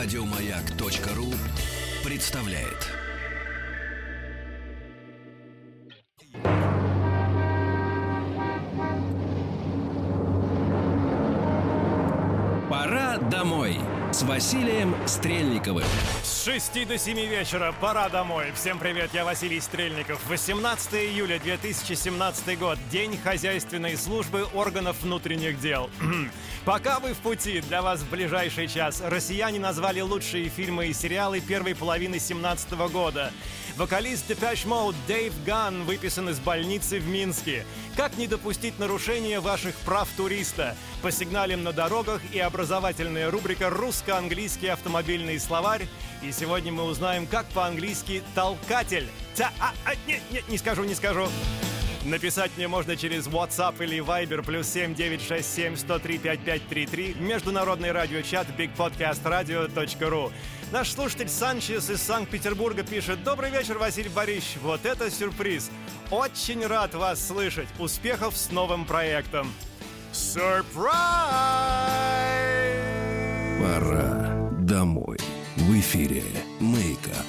Радиомаяк.ру представляет. Пора домой с Василием Стрельниковым. С 6 до 7 вечера пора домой. Всем привет, я Василий Стрельников. 18 июля 2017 год. День хозяйственной службы органов внутренних дел. Пока вы в пути, для вас в ближайший час россияне назвали лучшие фильмы и сериалы первой половины 17 года. Вокалист Depeche Mode Дэйв Ган выписан из больницы в Минске. Как не допустить нарушения ваших прав туриста? По сигналам на дорогах и образовательная рубрика «Русско-английский автомобильный словарь». И сегодня мы узнаем, как по-английски «толкатель». Та, а, а, не, не, не скажу, не скажу. Написать мне можно через WhatsApp или Viber плюс 7967 103 5533 Международный радиочат bigpodcastradio.ru Наш слушатель Санчес из Санкт-Петербурга пишет «Добрый вечер, Василий Борисович, вот это сюрприз! Очень рад вас слышать! Успехов с новым проектом!» Сюрприз! Пора домой. В эфире Мейка.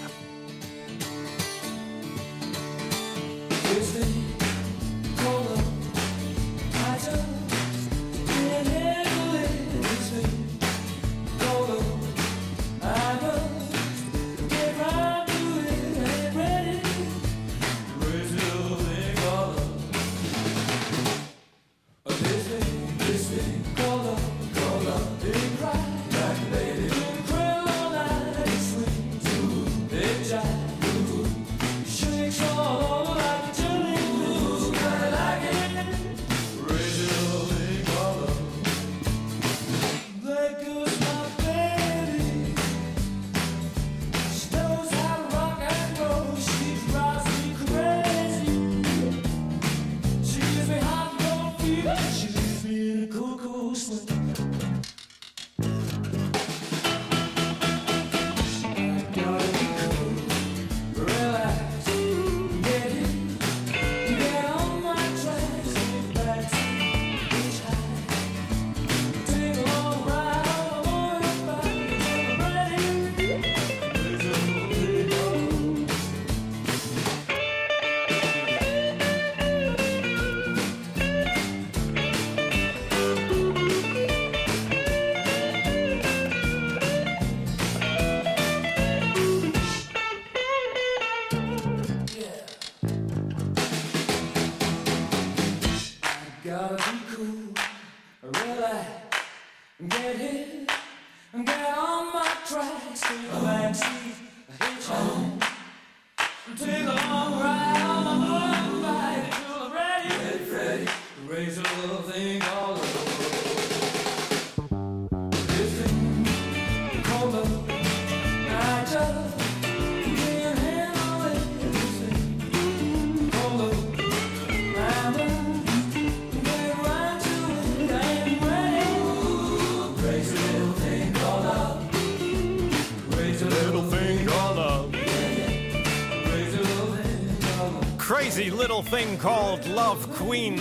Little Thing Called Love Queen.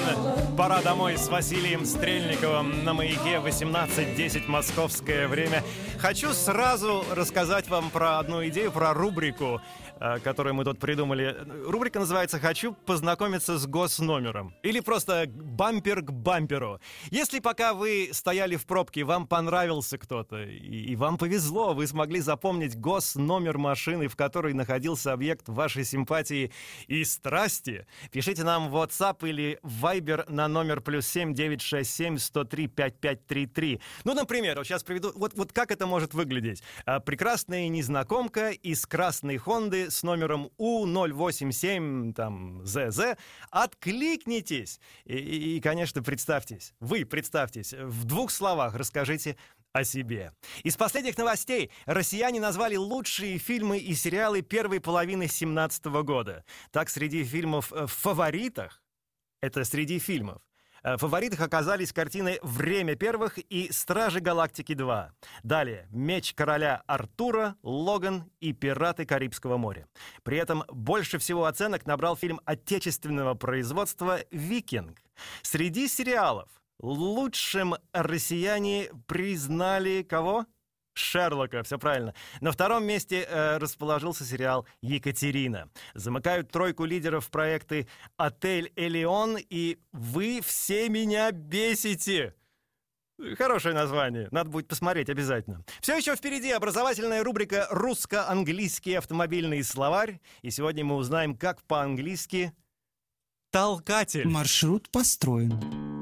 Пора домой с Василием Стрельниковым на маяке 18.10 московское время. Хочу сразу рассказать вам про одну идею, про рубрику, э, которую мы тут придумали. Рубрика называется «Хочу познакомиться с госномером». Или просто «Бампер к бамперу». Если пока вы стояли в пробке, вам понравился кто-то, и, и вам повезло, вы смогли запомнить госномер машины, в которой находился объект вашей симпатии и страсти, пишите нам в WhatsApp или Viber на номер плюс 7 967 103 5533. Ну, например, вот сейчас приведу, вот, вот как это может выглядеть. А, Прекрасная незнакомка из красной Хонды с номером У087, там, ЗЗ, откликнитесь. И, и, конечно, представьтесь, вы представьтесь, в двух словах расскажите о себе. Из последних новостей россияне назвали лучшие фильмы и сериалы первой половины 17 года. Так, среди фильмов э, в фаворитах, это среди фильмов, э, в фаворитах оказались картины «Время первых» и «Стражи Галактики 2». Далее «Меч короля Артура», «Логан» и «Пираты Карибского моря». При этом больше всего оценок набрал фильм отечественного производства «Викинг». Среди сериалов лучшим россияне признали кого? Шерлока, все правильно. На втором месте э, расположился сериал «Екатерина». Замыкают тройку лидеров проекты «Отель Элеон» и «Вы все меня бесите». Хорошее название. Надо будет посмотреть обязательно. Все еще впереди образовательная рубрика «Русско-английский автомобильный словарь». И сегодня мы узнаем, как по-английски Толкатель. Маршрут построен.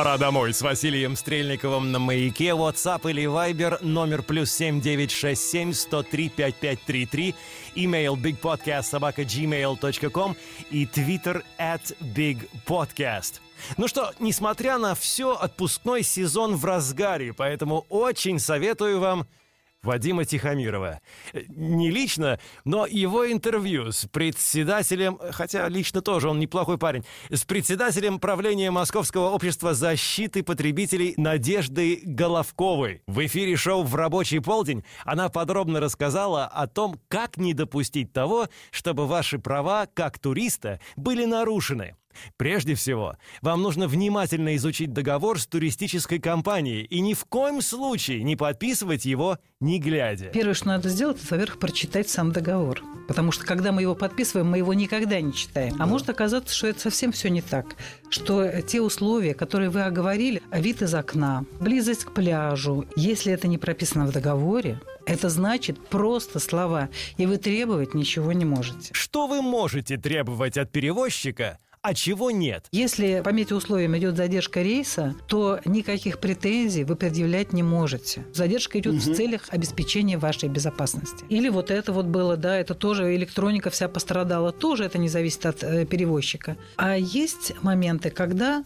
пора домой» с Василием Стрельниковым на «Маяке». WhatsApp или Viber номер плюс 7967 103 5533. Email bigpodcastsobaka.gmail.com и Twitter at bigpodcast. Ну что, несмотря на все, отпускной сезон в разгаре, поэтому очень советую вам Вадима Тихомирова. Э, Не лично, но его интервью с председателем, хотя лично тоже он неплохой парень, с председателем правления Московского общества защиты потребителей Надеждой Головковой. В эфире шоу «В рабочий полдень» она подробно рассказала о том, как не допустить того, чтобы ваши права как туриста были нарушены. Прежде всего, вам нужно внимательно изучить договор с туристической компанией и ни в коем случае не подписывать его не глядя. Первое, что надо сделать, это, во-первых, прочитать сам договор. Потому что, когда мы его подписываем, мы его никогда не читаем. А может оказаться, что это совсем все не так. Что те условия, которые вы оговорили, вид из окна, близость к пляжу, если это не прописано в договоре, это значит просто слова, и вы требовать ничего не можете. Что вы можете требовать от перевозчика, а чего нет? Если по метеоусловиям идет задержка рейса, то никаких претензий вы предъявлять не можете. Задержка идет в целях обеспечения вашей безопасности. Или вот это вот было, да, это тоже электроника вся пострадала, тоже это не зависит от э, перевозчика. А есть моменты, когда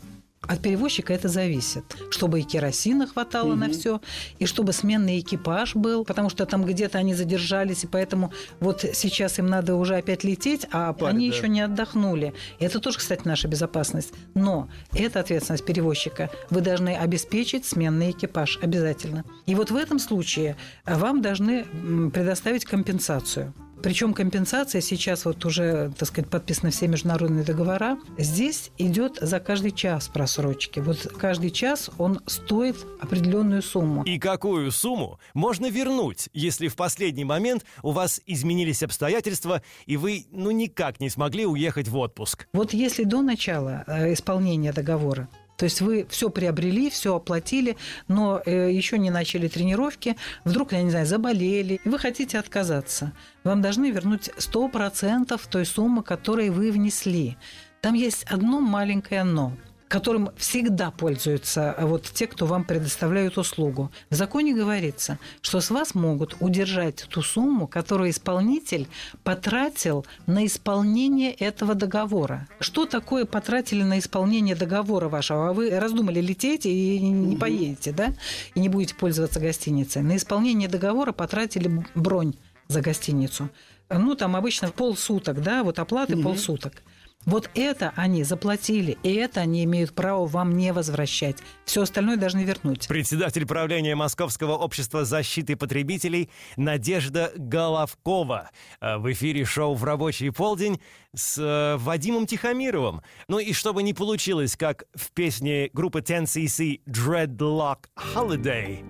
от перевозчика это зависит. Чтобы и керосина хватало на все, и чтобы сменный экипаж был, потому что там где-то они задержались, и поэтому вот сейчас им надо уже опять лететь, а они еще не отдохнули. Это тоже, кстати, наша безопасность. Но это ответственность перевозчика. Вы должны обеспечить сменный экипаж обязательно. И вот в этом случае вам должны предоставить компенсацию. Причем компенсация сейчас вот уже, так сказать, подписаны все международные договора. Здесь идет за каждый час просрочки. Вот каждый час он стоит определенную сумму. И какую сумму можно вернуть, если в последний момент у вас изменились обстоятельства, и вы ну никак не смогли уехать в отпуск? Вот если до начала э, исполнения договора то есть вы все приобрели, все оплатили, но э, еще не начали тренировки, вдруг, я не знаю, заболели, и вы хотите отказаться. Вам должны вернуть 100% той суммы, которую вы внесли. Там есть одно маленькое «но» которым всегда пользуются а, вот те, кто вам предоставляют услугу. В законе говорится, что с вас могут удержать ту сумму, которую исполнитель потратил на исполнение этого договора. Что такое потратили на исполнение договора вашего? А вы раздумали лететь и не поедете, да? И не будете пользоваться гостиницей. На исполнение договора потратили бронь за гостиницу. Ну, там обычно полсуток, да, вот оплаты полсуток. Вот это они заплатили, и это они имеют право вам не возвращать. Все остальное должны вернуть. Председатель правления Московского общества защиты потребителей Надежда Головкова. Э, В эфире шоу «В рабочий полдень» с э, Вадимом Тихомировым. Ну и чтобы не получилось, как в песне группы 10cc «Dreadlock Holiday»,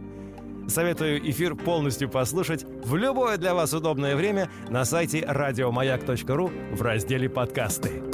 Советую эфир полностью послушать в любое для вас удобное время на сайте радиомаяк.ру в разделе «Подкасты».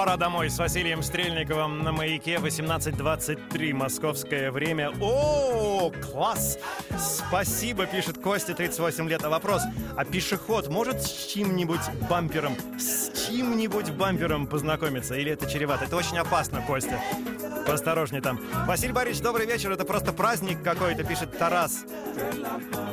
Пора домой с Василием Стрельниковым на маяке 18.23 московское время. О, класс! Спасибо, пишет Костя, 38 лет. А вопрос, а пешеход может с чьим-нибудь бампером, с чьим-нибудь бампером познакомиться? Или это чревато? Это очень опасно, Костя. Поосторожней там. Василий Борисович, добрый вечер. Это просто праздник какой-то, пишет Тарас.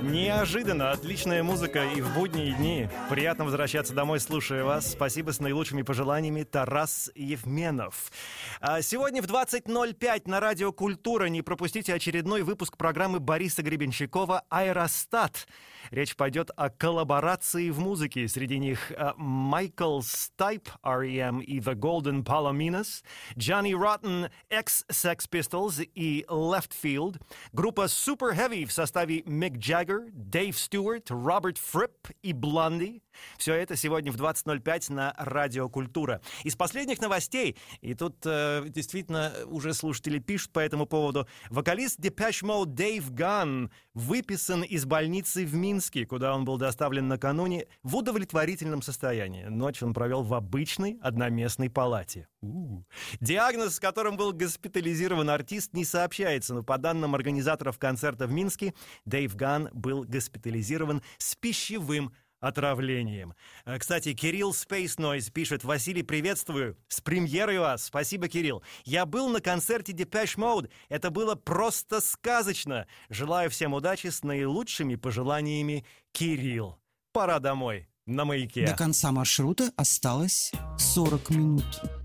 Неожиданно, отличная музыка и в будние дни. Приятно возвращаться домой, слушая вас. Спасибо с наилучшими пожеланиями, Тарас Евменов. А Сегодня в 20.05 на Радио Культура не пропустите очередной выпуск программы Бориса Гребенщикова «Аэростат». Речь пойдет о коллаборации в музыке. Среди них а, Майкл Стайп, R.E.M. и The Golden Palominos, Johnny Rotten, экс-Sex Pistols и Leftfield, группа SuperHeavy в составе Мик Джаггер, Дэйв Стюарт, Роберт Фрипп и Блонди. Все это сегодня в 20.05 на Радио Культура. Из последних новостей, и тут э, действительно уже слушатели пишут по этому поводу, вокалист Depeche Mode Дэйв Гаан выписан из больницы в Минске, куда он был доставлен накануне в удовлетворительном состоянии. Ночь он провел в обычной одноместной палате. У-у. Диагноз, с которым был госпитализирован артист, не сообщается, но по данным организаторов концерта в Минске, Дэйв Ган был госпитализирован с пищевым отравлением. Э, Кстати, Кирилл Space Noise пишет, Василий, приветствую, с премьерой вас. Спасибо, Кирилл. Я был на концерте Depeche Mode. Это было просто сказочно. Желаю всем удачи с наилучшими пожеланиями, Кирилл. Пора домой, на маяке. До конца маршрута осталось 40 минут.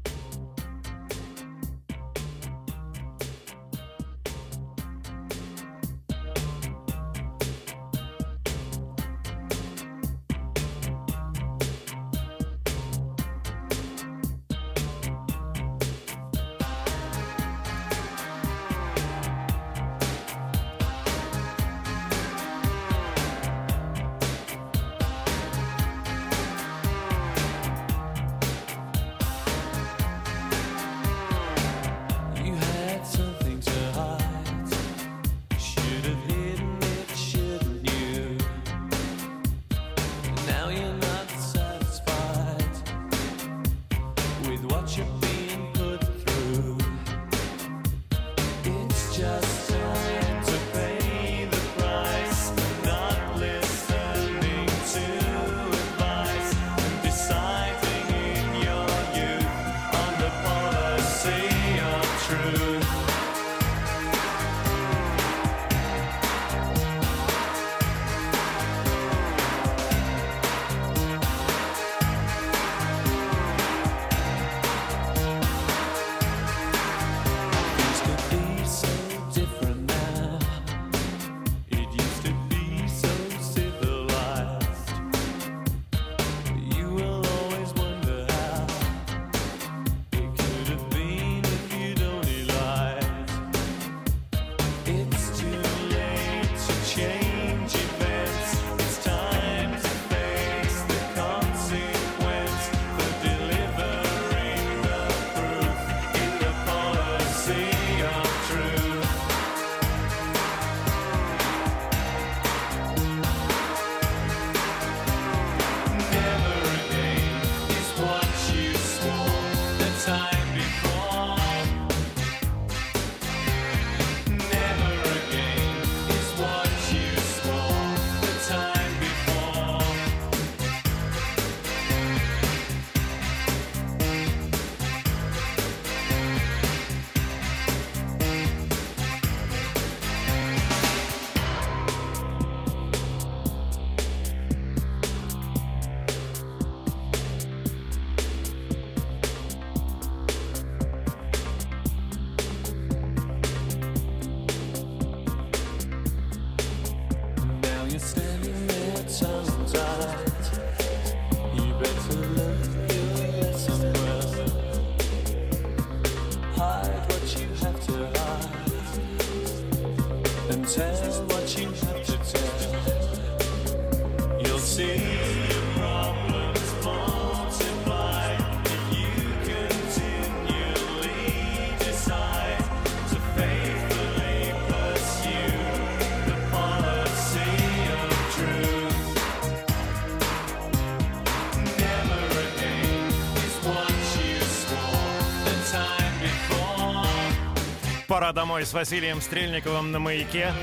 Пора домой с Василием Стрельниковым на маяке.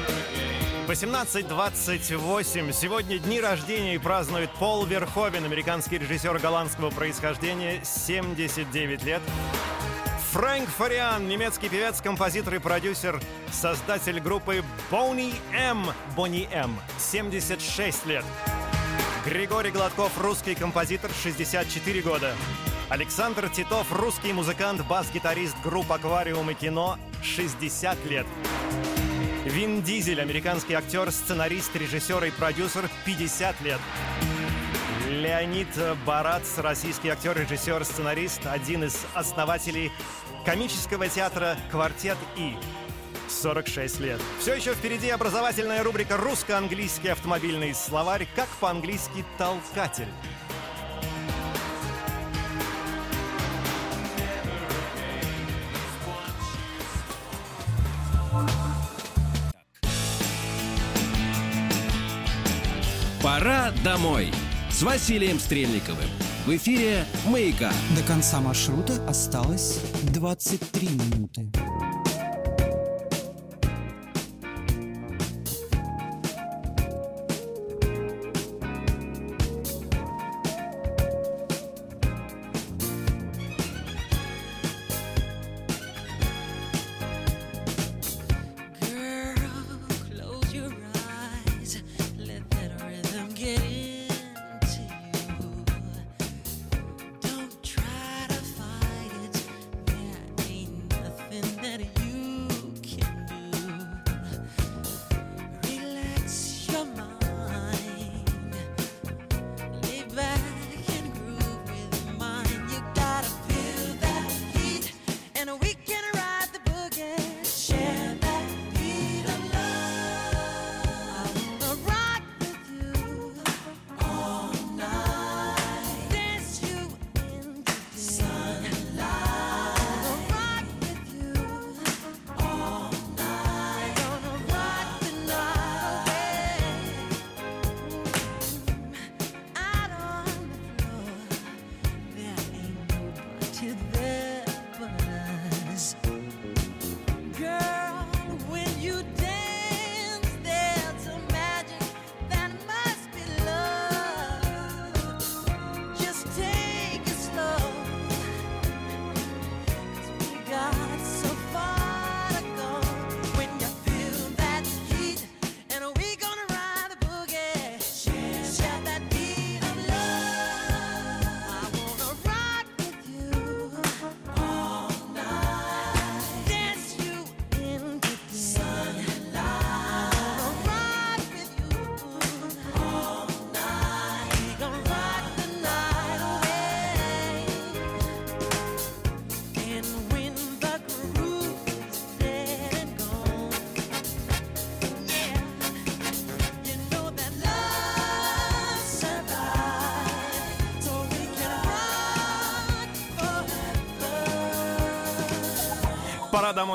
18.28. Сегодня дни рождения празднует Пол Верховен, американский режиссер голландского происхождения, 79 лет. Фрэнк Фариан, немецкий певец, композитор и продюсер, создатель группы Бонни М. Бонни М. 76 лет. Григорий Гладков, русский композитор, 64 года. Александр Титов, русский музыкант, бас-гитарист групп «Аквариум» и кино, 60 лет. Вин Дизель, американский актер, сценарист, режиссер и продюсер, 50 лет. Леонид Барац, российский актер, режиссер, сценарист, один из основателей комического театра «Квартет И». 46 лет. Все еще впереди образовательная рубрика «Русско-английский автомобильный словарь. Как по-английски толкатель». Пора домой с Василием Стрельниковым. В эфире «Маяка». До конца маршрута осталось 23 минуты.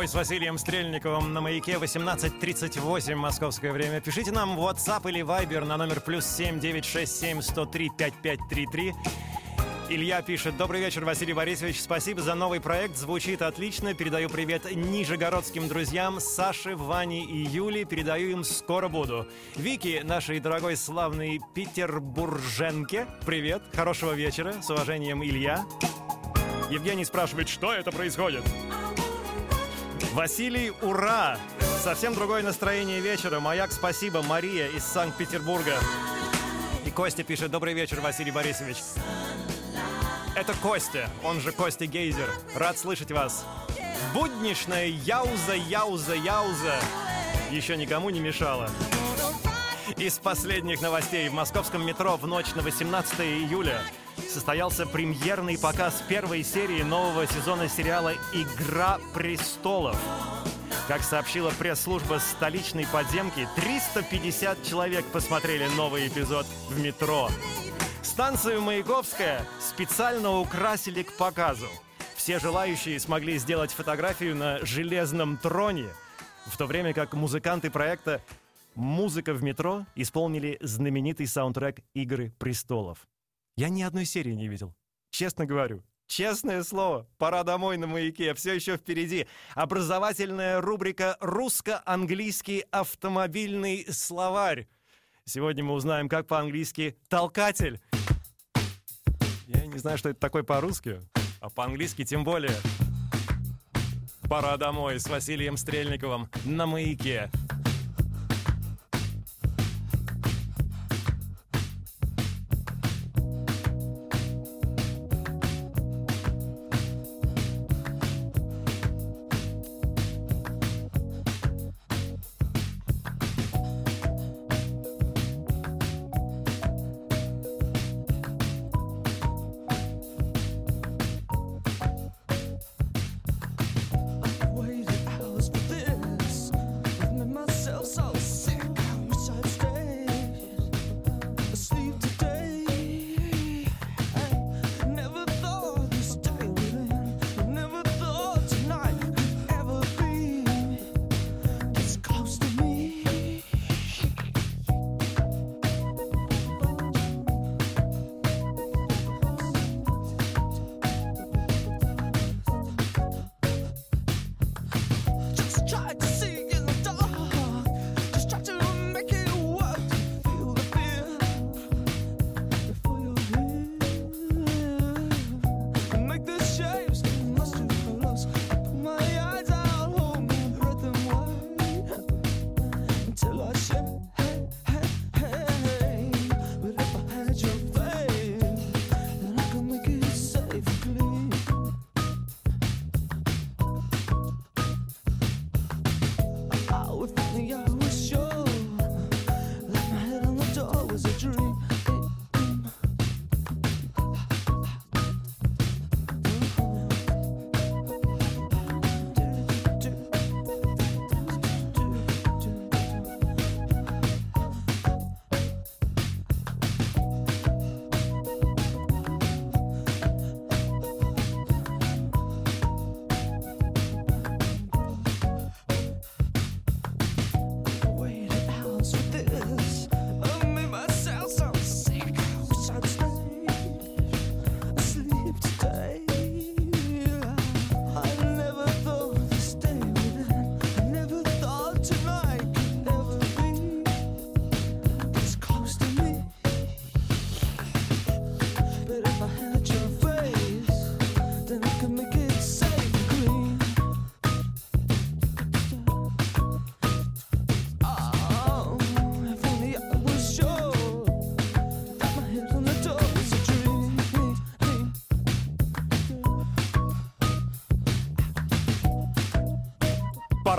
Домой с Василием Стрельниковым на маяке 18.38 московское время. Пишите нам в WhatsApp или Viber на номер плюс 7 967 103 5533. Илья пишет. Добрый вечер, Василий Борисович. Спасибо за новый проект. Звучит отлично. Передаю привет нижегородским друзьям Саше, Ване и Юле. Передаю им скоро буду. Вики, нашей дорогой славной петербурженке. Привет. Хорошего вечера. С уважением, Илья. Евгений спрашивает, что это происходит? Василий, ура! Совсем другое настроение вечера. Маяк, спасибо. Мария из Санкт-Петербурга. И Костя пишет, добрый вечер, Василий Борисович. Это Костя, он же Костя Гейзер. Рад слышать вас. Будничная яуза, яуза, яуза. Еще никому не мешала. Из последних новостей в московском метро в ночь на 18 июля состоялся премьерный показ первой серии нового сезона сериала «Игра престолов». Как сообщила пресс-служба столичной подземки, 350 человек посмотрели новый эпизод в метро. Станцию Маяковская специально украсили к показу. Все желающие смогли сделать фотографию на железном троне, в то время как музыканты проекта «Музыка в метро» исполнили знаменитый саундтрек «Игры престолов». Я ни одной серии не видел. Честно говорю. Честное слово, пора домой на маяке, все еще впереди. Образовательная рубрика «Русско-английский автомобильный словарь». Сегодня мы узнаем, как по-английски «толкатель». Я не знаю, что это такое по-русски, а по-английски тем более. Пора домой с Василием Стрельниковым на маяке.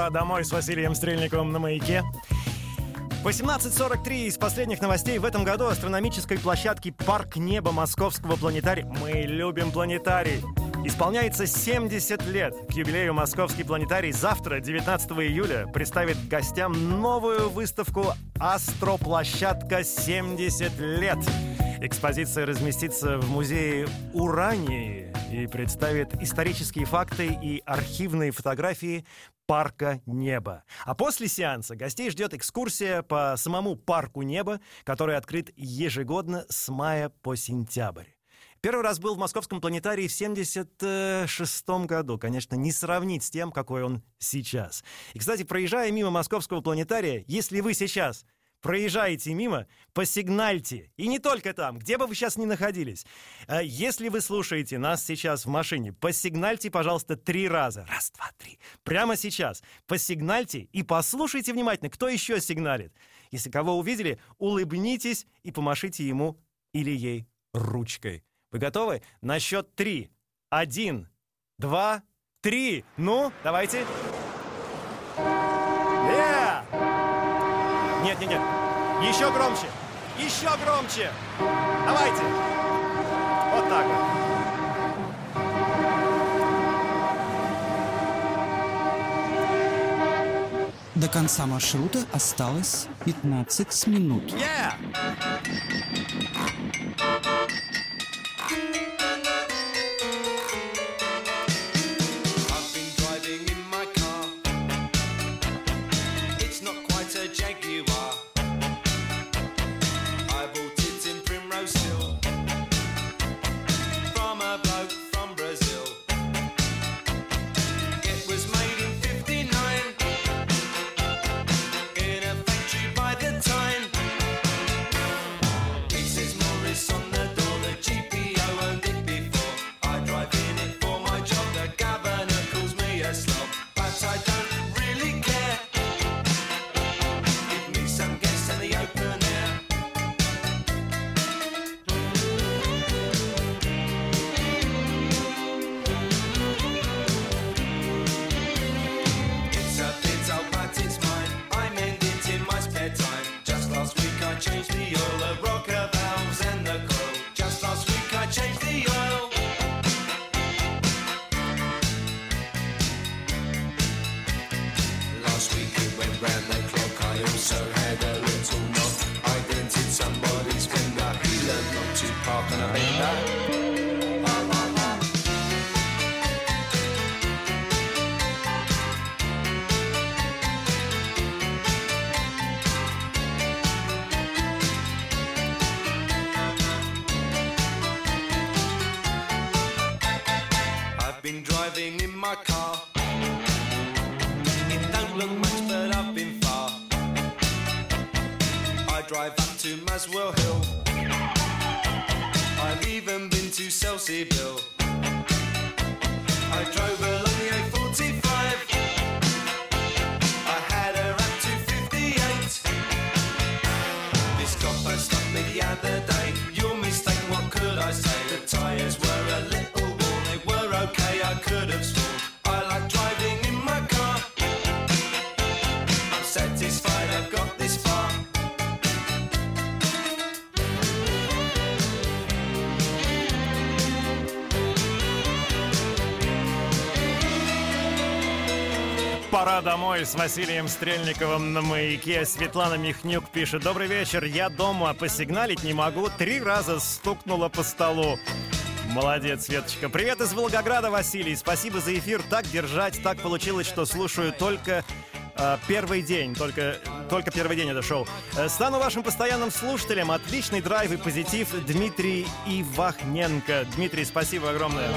Домой с Василием Стрельниковым на маяке. 18.43 из последних новостей. В этом году астрономической площадке «Парк неба» Московского планетария «Мы любим планетарий» исполняется 70 лет. К юбилею Московский планетарий завтра, 19 июля, представит гостям новую выставку «Астроплощадка 70 лет». Экспозиция разместится в музее Урании и представит исторические факты и архивные фотографии парка неба. А после сеанса гостей ждет экскурсия по самому парку неба, который открыт ежегодно с мая по сентябрь. Первый раз был в Московском планетарии в 76 году. Конечно, не сравнить с тем, какой он сейчас. И, кстати, проезжая мимо Московского планетария, если вы сейчас проезжаете мимо, посигнальте. И не только там, где бы вы сейчас ни находились. Э, Если вы слушаете нас сейчас в машине, посигнальте, пожалуйста, три раза. Раз, два, три. Прямо сейчас. Посигнальте и послушайте внимательно, кто еще сигналит. Если кого увидели, улыбнитесь и помашите ему или ей ручкой. Вы готовы? На счет три. Один, два, три. Ну, давайте. Нет, нет, нет. Еще громче. Еще громче. Давайте. Вот так вот. До конца маршрута осталось 15 минут. Yeah! Drive up to Maswell Hill. I've even been to Selseyville. I drove along the A45. I had her up to 58. This copper stopped me the other day. Your mistake, what could I say? The tyres were a little worn, they were okay, I could have sworn. Домой с Василием Стрельниковым на маяке. Светлана Михнюк пишет. Добрый вечер, я дома, посигналить не могу. Три раза стукнула по столу. Молодец, Светочка. Привет из Волгограда, Василий. Спасибо за эфир. Так держать. Так получилось, что слушаю только первый день. Только, только первый день это шоу. Э, стану вашим постоянным слушателем. Отличный драйв и позитив. Дмитрий Ивахненко. Дмитрий, спасибо огромное.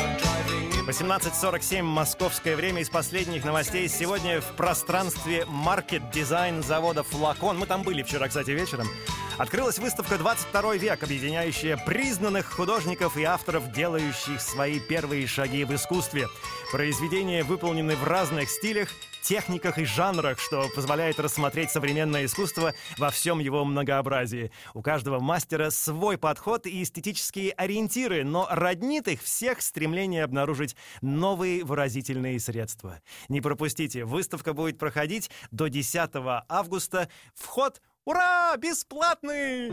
18.47 московское время из последних новостей. Сегодня в пространстве Market Design завода «Флакон». Мы там были вчера, кстати, вечером. Открылась выставка «22 век», объединяющая признанных художников и авторов, делающих свои первые шаги в искусстве. Произведения выполнены в разных стилях, техниках и жанрах, что позволяет рассмотреть современное искусство во всем его многообразии. У каждого мастера свой подход и эстетические ориентиры, но роднит их всех стремление обнаружить новые выразительные средства. Не пропустите, выставка будет проходить до 10 августа. Вход, ура, бесплатный!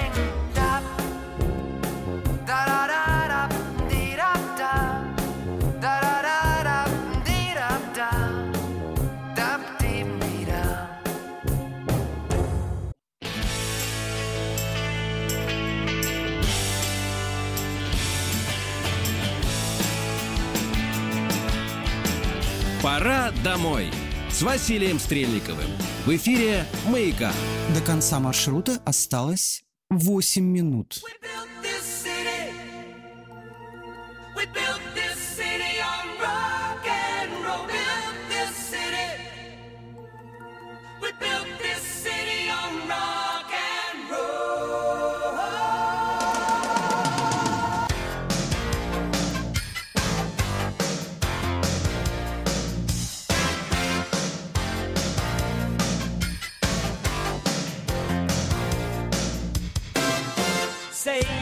«Домой» с Василием Стрельниковым. В эфире «Маяка». До конца маршрута осталось 8 минут. We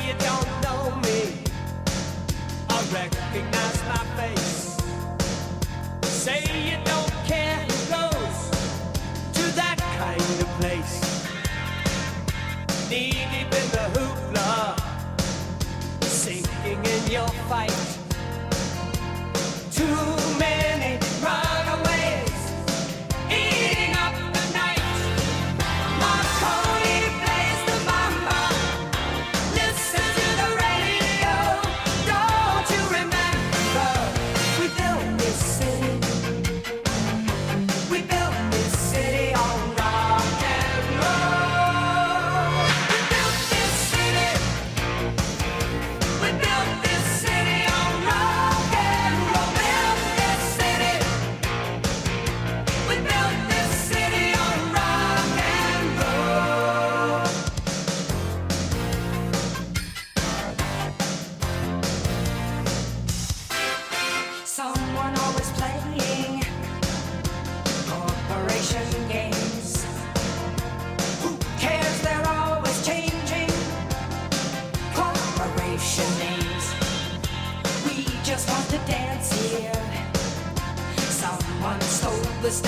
you don't know me. I recognize my face. Say you don't care goes to that kind of place. Hoopla, sinking in your fight.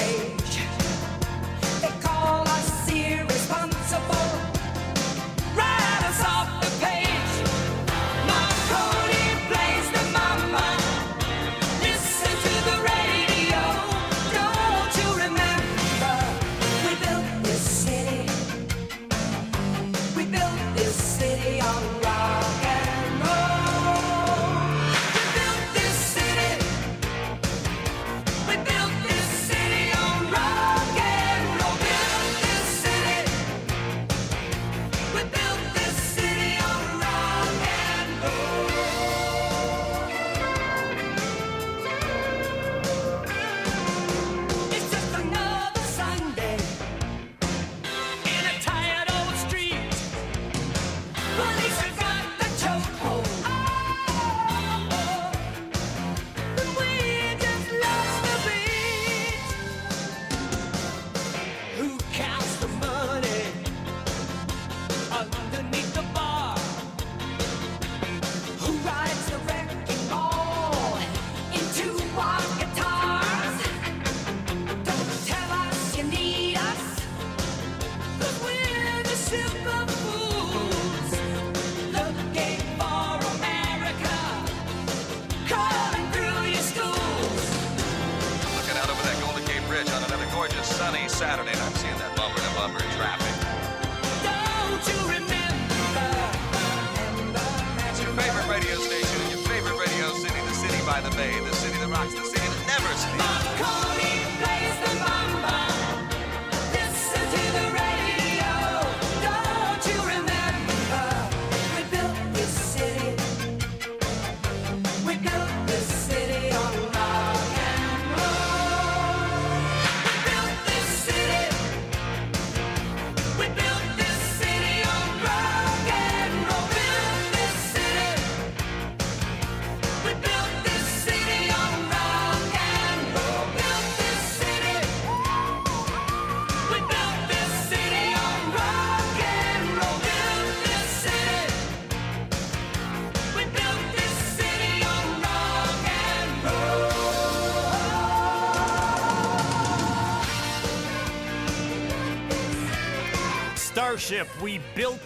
face. Saturday, and I'm seeing that bumper to bumper traffic.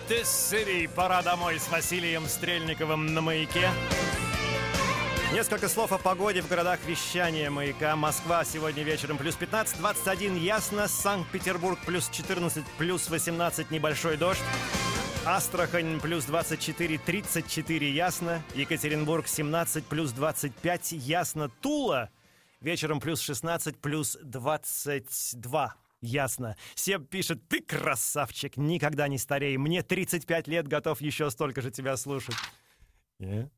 Привет! Пора домой с Василием Стрельниковым на маяке. Несколько слов о погоде в городах вещания маяка. Москва сегодня вечером плюс 15, 21 ясно, Санкт-Петербург плюс 14, плюс 18 небольшой дождь. Астрахань плюс 24, 34 ясно. Екатеринбург 17, плюс 25 ясно. Тула вечером плюс 16, плюс 22. Ясно. Себ пишет, ты красавчик, никогда не старей. Мне 35 лет, готов еще столько же тебя слушать. Не?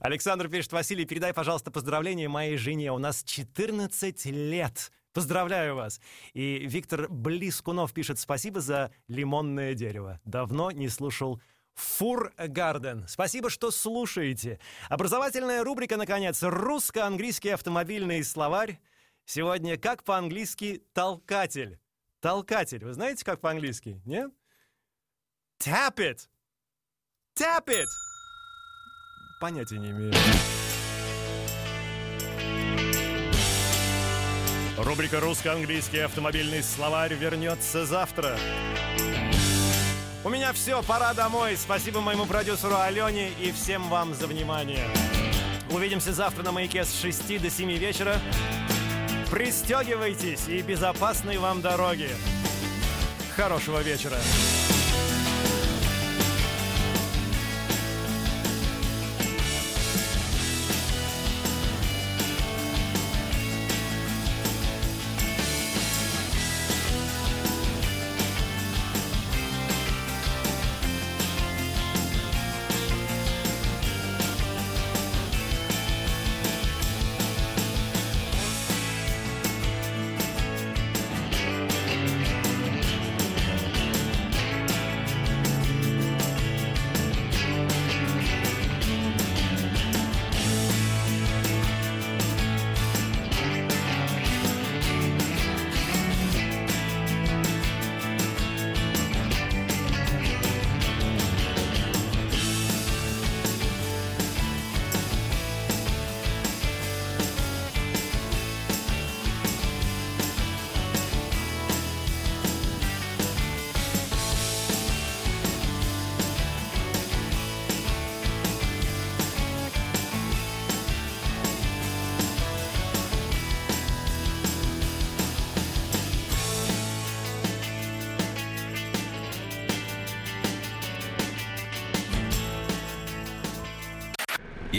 Александр пишет, Василий, передай, пожалуйста, поздравления моей жене. У нас 14 лет. Поздравляю вас. И Виктор Блискунов пишет, спасибо за лимонное дерево. Давно не слушал Фур Гарден. Спасибо, что слушаете. Образовательная рубрика, наконец, русско-английский автомобильный словарь. Сегодня как по-английски толкатель. Толкатель. Вы знаете, как по-английски? Нет? Tap it. Tap it. Понятия не имею. Рубрика «Русско-английский автомобильный словарь» вернется завтра. У меня все, пора домой. Спасибо моему продюсеру Алене и всем вам за внимание. Увидимся завтра на «Маяке» с 6 до 7 вечера. Пристегивайтесь и безопасной вам дороги. Хорошего вечера.